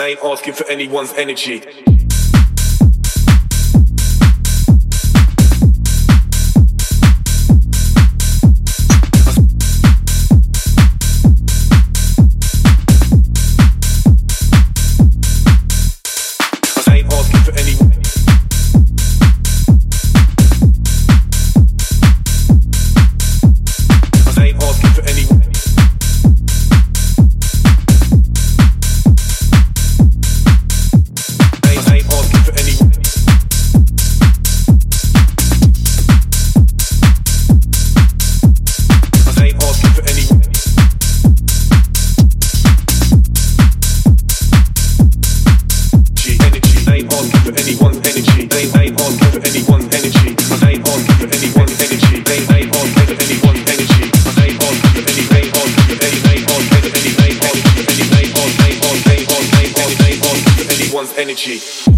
I ain't asking for anyone's energy. energy.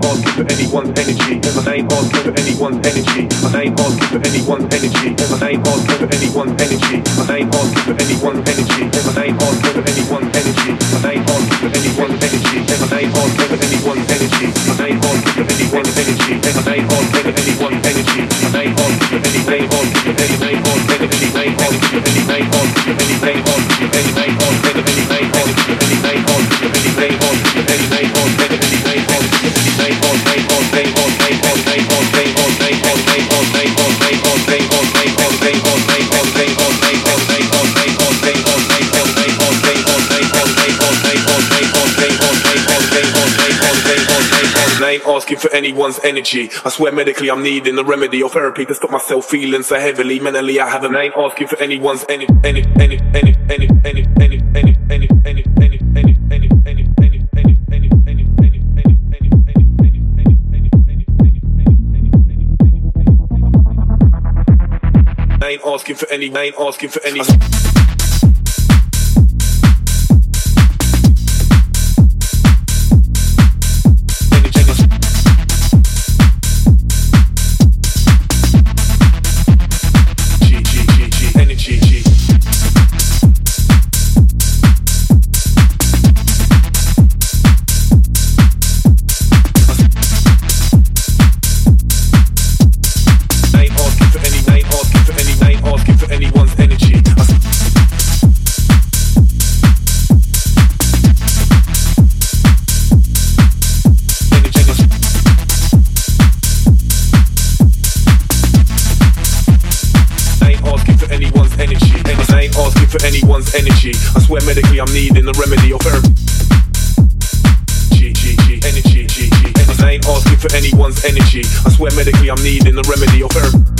ain't asking for anyone's energy. I ain't asking for anyone's energy. I ain't asking for anyone's energy. I ain't asking for anyone's energy. I ain't asking for anyone's energy. I ain't asking for anyone's energy. I ain't asking for anyone's energy. I ain't asking for anyone's energy. I ain't asking for anyone's energy. I ain't asking for anyone's energy. I ain't asking for anyone's energy. asking for anyone's energy. I swear medically I'm needing a remedy or therapy to stop myself feeling so heavily. Mentally I haven't. I ain't asking for anyone's any any any any any any any. energy, energy. for any I ain't asking for any. for anyone's energy. I swear medically I'm needing a remedy or therapy. G, G, G, energy, G, energy. I ain't asking for anyone's energy. I swear medically I'm needing a remedy or therapy.